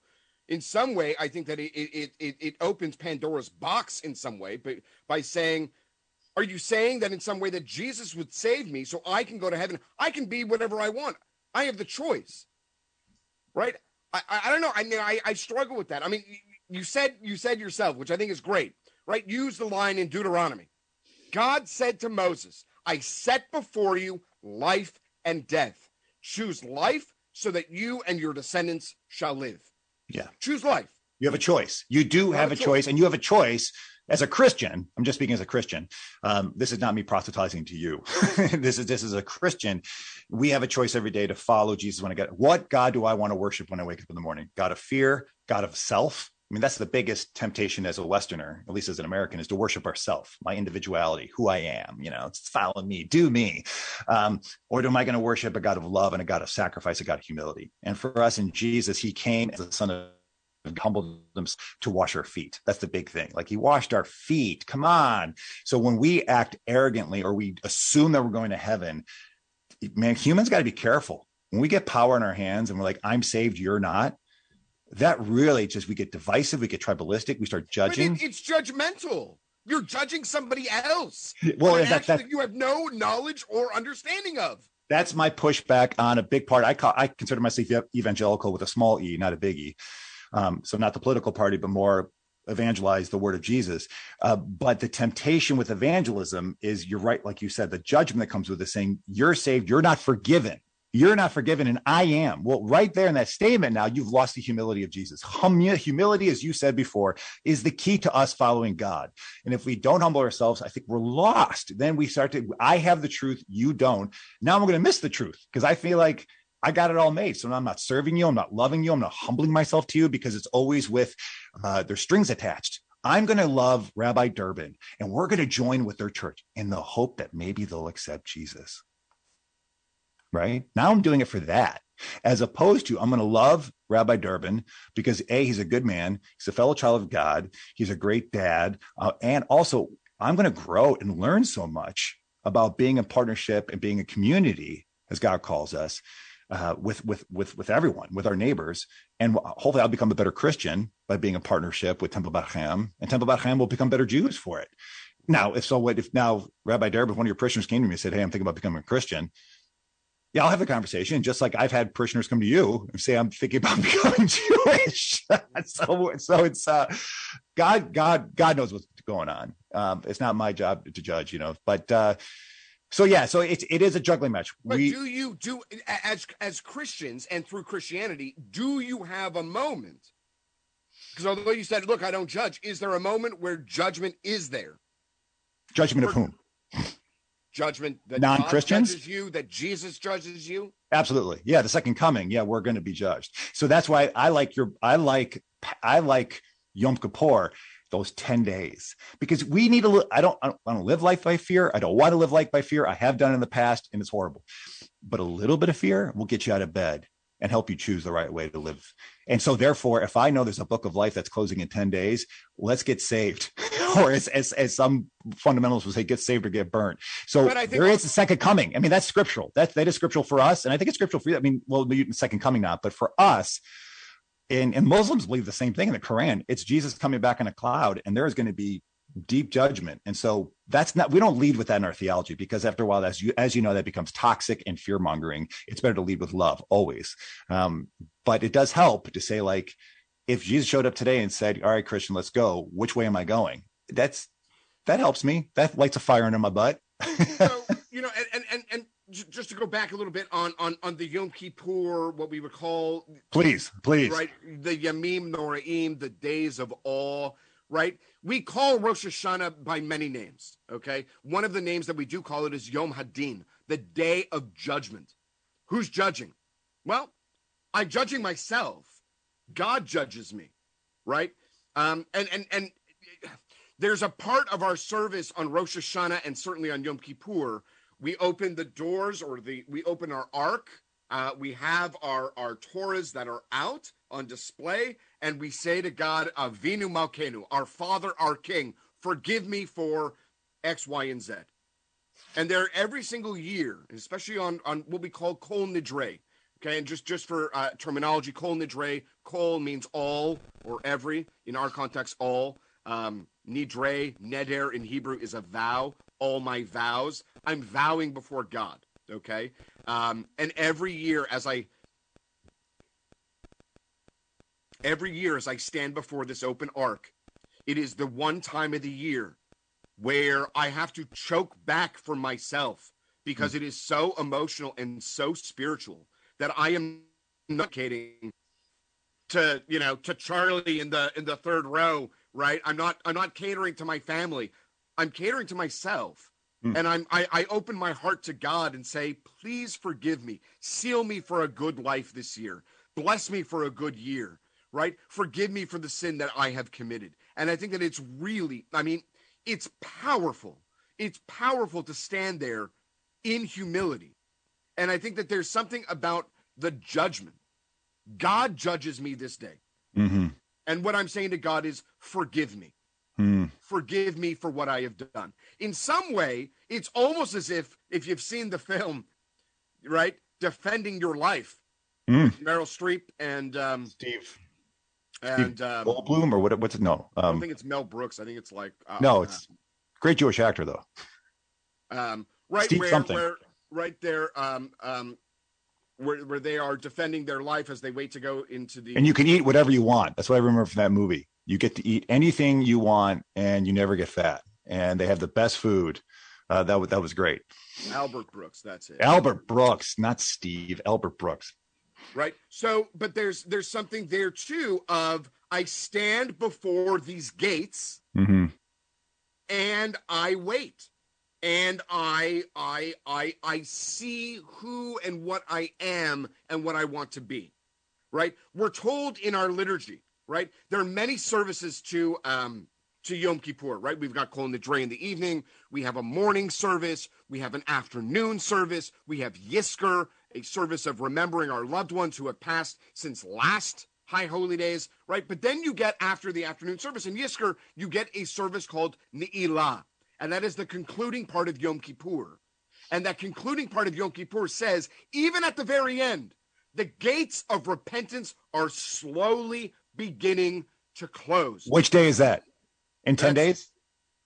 In some way, I think that it it it, it opens Pandora's box in some way, but by saying, "Are you saying that in some way that Jesus would save me so I can go to heaven? I can be whatever I want. I have the choice, right? I I, I don't know. I mean, I I struggle with that. I mean, you said you said yourself, which I think is great right? Use the line in Deuteronomy. God said to Moses, I set before you life and death. Choose life so that you and your descendants shall live. Yeah. Choose life. You have a choice. You do you have, have, a choice. choice, and you have a choice as a Christian. I'm just speaking as a Christian. Um, this is not me proselytizing to you. this is this is a Christian. We have a choice every day to follow Jesus when I get what God do I want to worship when I wake up in the morning? God of fear, God of self, I mean, that's the biggest temptation as a Westerner, at least as an American, is to worship ourself, my individuality, who I am. You know, it's follow me, do me. Um, or am I going to worship a God of love and a God of sacrifice, a God of humility? And for us in Jesus, He came as a Son of humbled himself to wash our feet. That's the big thing. Like he washed our feet. Come on. So when we act arrogantly or we assume that we're going to heaven, man, humans got to be careful. When we get power in our hands and we're like, I'm saved, you're not that really just we get divisive, we get tribalistic, we start judging. It, it's judgmental. You're judging somebody else. Well, that, that, you have no knowledge or understanding of. That's my pushback on a big part. I call, I consider myself evangelical with a small e, not a big e. Um, so not the political party, but more evangelize the word of Jesus. Uh, but the temptation with evangelism is you're right, like you said, the judgment that comes with it saying you're saved, you're not forgiven you're not forgiven and I am. Well, right there in that statement, now you've lost the humility of Jesus. Hum- humility, as you said before, is the key to us following God. And if we don't humble ourselves, I think we're lost. Then we start to, I have the truth, you don't. Now I'm going to miss the truth because I feel like I got it all made. So I'm not serving you. I'm not loving you. I'm not humbling myself to you because it's always with, uh, strings attached. I'm going to love Rabbi Durbin and we're going to join with their church in the hope that maybe they'll accept Jesus right? Now I'm doing it for that, as opposed to I'm going to love Rabbi Durbin because A, he's a good man, he's a fellow child of God, he's a great dad, uh, and also I'm going to grow and learn so much about being a partnership and being a community, as God calls us. Uh, with with with with everyone, with our neighbors, and hopefully I'll become a better Christian by being a partnership with Temple Beit Hayam, and Temple Beit Hayam will become better Jews for it. Now, if so, what if now Rabbi Durbin, if one of your parishioners came to me and said, "Hey, I'm thinking about becoming a Christian," Yeah, I'll have the conversation. Just like I've had parishioners come to you and say, "I'm thinking about becoming Jewish." so, so it's uh, God, God, God knows what's going on. Um, it's not my job to judge, you know. But uh, so yeah, so it's it is a juggling match. But we do you do as as Christians and through Christianity, do you have a moment? Because although you said, "Look, I don't judge," is there a moment where judgment is there? judgment of whom? Judgment that Non-Christians? God judges you, that Jesus judges you. Absolutely. Yeah, the second coming. Yeah, we're going to be judged. So that's why I like your I like I like Yom Kippur those 10 days because we need to I don't I don't want to live life by fear. I don't want to live life by fear. I have done in the past and it's horrible. But a little bit of fear will get you out of bed and help you choose the right way to live. And so therefore, if I know there's a book of life that's closing in 10 days, let's get saved. or as, as as some fundamentalists will say, get saved or get burnt. So But I think there is a second coming. I mean, that's scriptural. That that is scriptural for us. And I think it's scriptural for you. I mean, well, the second coming not, but for us, and, and Muslims believe the same thing in the Quran. It's Jesus coming back in a cloud, and there is going to be deep judgment. And so that's not we don't lead with that in our theology because after a while, as you as you know, that becomes toxic and fear mongering. It's better to lead with love always. Um, but it does help to say like, if Jesus showed up today and said, "All right, Christian, let's go. Which way am I going?" That's that helps me. That lights a fire under my butt. so you know, and and and, and j- just to go back a little bit on on on the Yom Kippur, what we would call please, please. right the Yamim Noraim, the days of awe. Right, we call Rosh Hashanah by many names. Okay, one of the names that we do call it is Yom Hadin, the day of judgment. Who's judging? Well, I'm judging myself. God judges me, right? Um, and and and there's a part of our service on Rosh Hashanah and certainly on Yom Kippur. We open the doors or the we open our ark. Uh, we have our our Torahs that are out on display, and we say to God, Avinu Malkenu, our Father, our King, forgive me for X, Y, and Z. And there every single year, especially on on what we call Kol Nidre. Okay, and just just for uh, terminology, Kol Nidre, Kol means all or every. In our context, all. Um, Nidre, Neder in Hebrew is a vow. All my vows. I'm vowing before God. Okay. Um, and every year as I every year as I stand before this open ark, it is the one time of the year where I have to choke back for myself because it is so emotional and so spiritual that I am not kidding to you know to Charlie in the in the third row, right? I'm not I'm not catering to my family. I'm catering to myself. Hmm. And I'm I, I open my heart to God and say, please forgive me. Seal me for a good life this year. Bless me for a good year. Right? Forgive me for the sin that I have committed. And I think that it's really, I mean, it's powerful. It's powerful to stand there in humility. And I think that there's something about the judgment. God judges me this day. hmm And what I'm saying to God is, forgive me. Hmm. Forgive me for what I have done. In some way, it's almost as if, if you've seen the film, right? Defending your life. Mm. Meryl Streep and um, Steve and um, Goldblum or what? What's it? No, I don't um, think it's Mel Brooks. I think it's like uh, no, it's great Jewish actor though. um, right Steve where, something. where right there um, um, where where they are defending their life as they wait to go into the And you can eat whatever you want. That's what I remember from that movie. You get to eat anything you want, and you never get fat. And they have the best food. Uh, that wa- that was great. Albert Brooks. That's it. Albert Brooks, not Steve. Albert Brooks. right so but there's there's something there too of i stand before these gates hmm and i wait and i i i i see who and what i am and what i want to be right we're told in our liturgy right there are many services to um to Yom Kippur, right? We've got Kol Nidre in the evening. We have a morning service. We have an afternoon service. We have Yizkor, a service of remembering our loved ones who have passed since last High Holy Days, right? But then you get after the afternoon service in Yizkor, you get a service called Ne'ilah, and that is the concluding part of Yom Kippur. And that concluding part of Yom Kippur says, even at the very end, the gates of repentance are slowly beginning to close. Which day is that? In ten That's- days,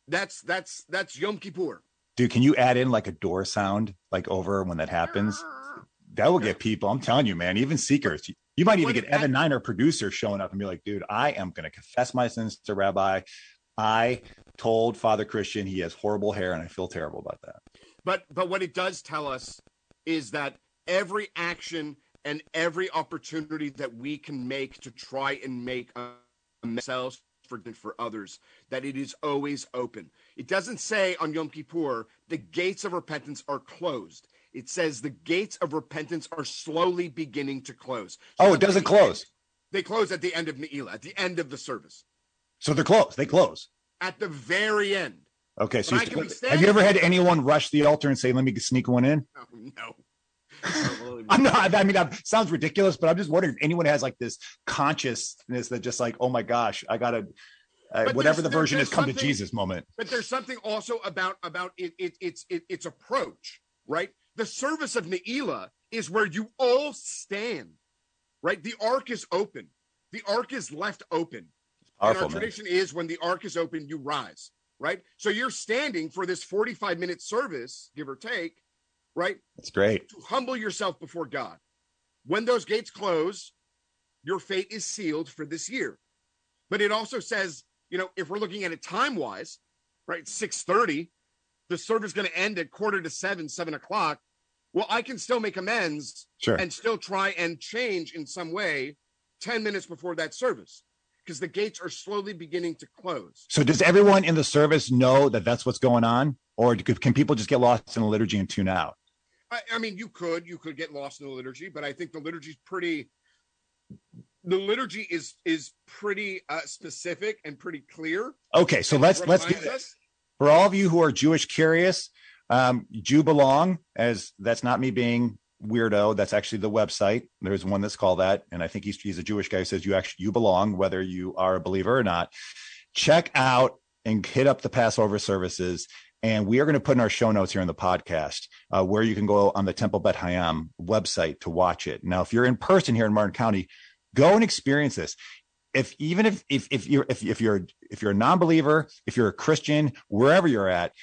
That's that's that's Yom Kippur. dude. Can you add in like a door sound, like over when that happens? that will get people. I'm telling you, man. Even seekers. You might even get Evan Niner, producer, showing up and be like, "Dude, I am going to confess my sins to Rabbi. I told Father Christian he has horrible hair, and I feel terrible about that." But but what it does tell us is that every action and every opportunity that we can make to try and make ourselves for for others, that it is always open. It doesn't say on Yom Kippur the gates of repentance are closed. It says the gates of repentance are slowly beginning to close. Oh, it doesn't the end- close. They close at the end of Ne'ilah, at the end of the service, So they're closed. They close. At the very end. Okay. So But you- can have you ever had anyone rush the altar and say, "Let me sneak one in"? Oh, no. I'm not. I mean, that sounds ridiculous, but I'm just wondering if anyone has like this consciousness that just like, oh my gosh, I gotta, uh, whatever the version is, come to Jesus moment. but there's something also about about it, it its it, its approach right the service of Neila is where you all stand right the ark is open the ark is left open and Powerful, our man. tradition is when the ark is open you rise right so you're standing for this 45 minute service give or take right That's great. to humble yourself before God. When those gates close, your fate is sealed for this year. But it also says, you know, if we're looking at it time wise, right, 6:30, the service is going to end at quarter to seven, seven o'clock. Well, I can still make amends Sure. and still try and change in some way 10 minutes before that service because the gates are slowly beginning to close. So does everyone in the service know that that's what's going on, or can people just get lost in the liturgy and tune out? I, I mean, you could you could get lost in the liturgy, but I think the liturgy is pretty. The liturgy is is pretty uh, specific and pretty clear. Okay, so and let's let's do this. us- For all of you who are Jewish curious, um, Jew belong as that's not me being weirdo. That's actually the website. There's one that's called that, and I think he's he's a Jewish guy who says you actually you belong whether you are a believer or not. Check out and hit up the Passover services. And we are going to put in our show notes here in the podcast uh, where you can go on the Temple Beit Hayam website to watch it. Now, if you're in person here in Martin County, go and experience this. If even if if if you're if, if you're if you're a non-believer, if you're a Christian, wherever you're at,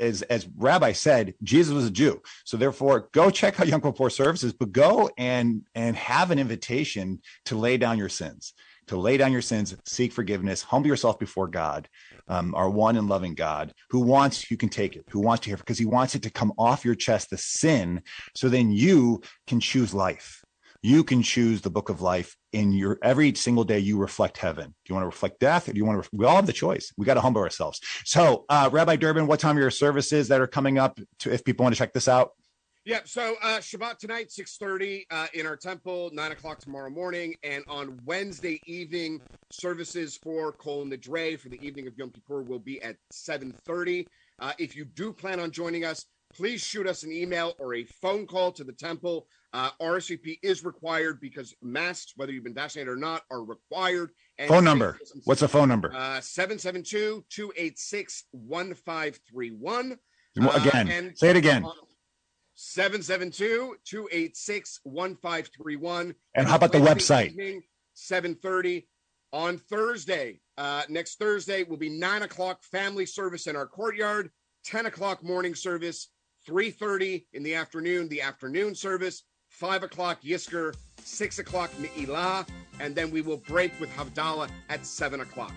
as as Rabbi said, Jesus was a Jew. So therefore, go check out Yom Kippur services, but go and and have an invitation to lay down your sins, to lay down your sins, seek forgiveness, humble yourself before God, um, our one and loving God, who wants you can take it, who wants to hear, because He wants it to come off your chest, the sin, so then you can choose life. You can choose the book of life in your every single day. You reflect heaven. Do you want to reflect death, or do you want to? We all have the choice. We got to humble ourselves. So, uh, Rabbi Durbin, what time are your services that are coming up? To, if people want to check this out, Yeah. So uh, Shabbat tonight, six thirty uh, in our temple, nine o'clock tomorrow morning, and on Wednesday evening, services for Kol Nidre for the evening of Yom Kippur will be at seven thirty. Uh, if you do plan on joining us, please shoot us an email or a phone call to the temple. Uh, RSVP is required because masks, whether you've been vaccinated or not, are required. And phone number. What's the phone number? Uh, 772-286-1531. Again, and- say it again. 772-286-1531. And how about the website? Evening, 730 on Thursday. Uh, next Thursday will be 9 o'clock family service in our courtyard, 10 o'clock morning service, 3.30 in the afternoon, the afternoon service, 5 o'clock Yizkor, 6 o'clock Ne'ilah, and then we will break with Havdalah at 7 o'clock.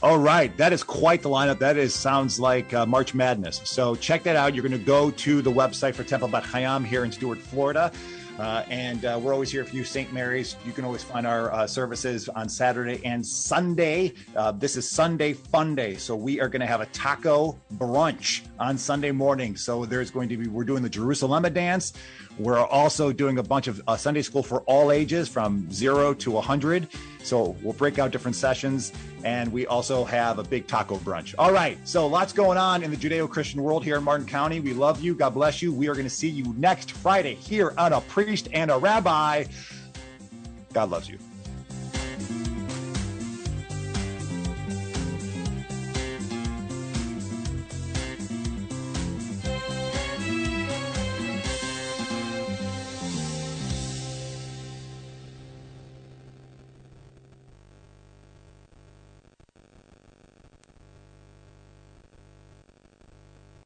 All right, that is quite the lineup. That is sounds like uh, March Madness. So check that out. You're going to go to the website for Temple Beit Hayam here in Stuart, Florida. Uh, and uh, we're always here for you, St. Mary's. You can always find our uh, services on Saturday and Sunday. Uh, this is Sunday Fun Day. So we are going to have a taco brunch on Sunday morning. So there's going to be, we're doing the Jerusalem dance. We're also doing a bunch of uh, Sunday school for all ages from zero to 100. So we'll break out different sessions. And we also have a big taco brunch. All right. So lots going on in the Judeo Christian world here in Martin County. We love you. God bless you. We are going to see you next Friday here on A Priest and a Rabbi. God loves you.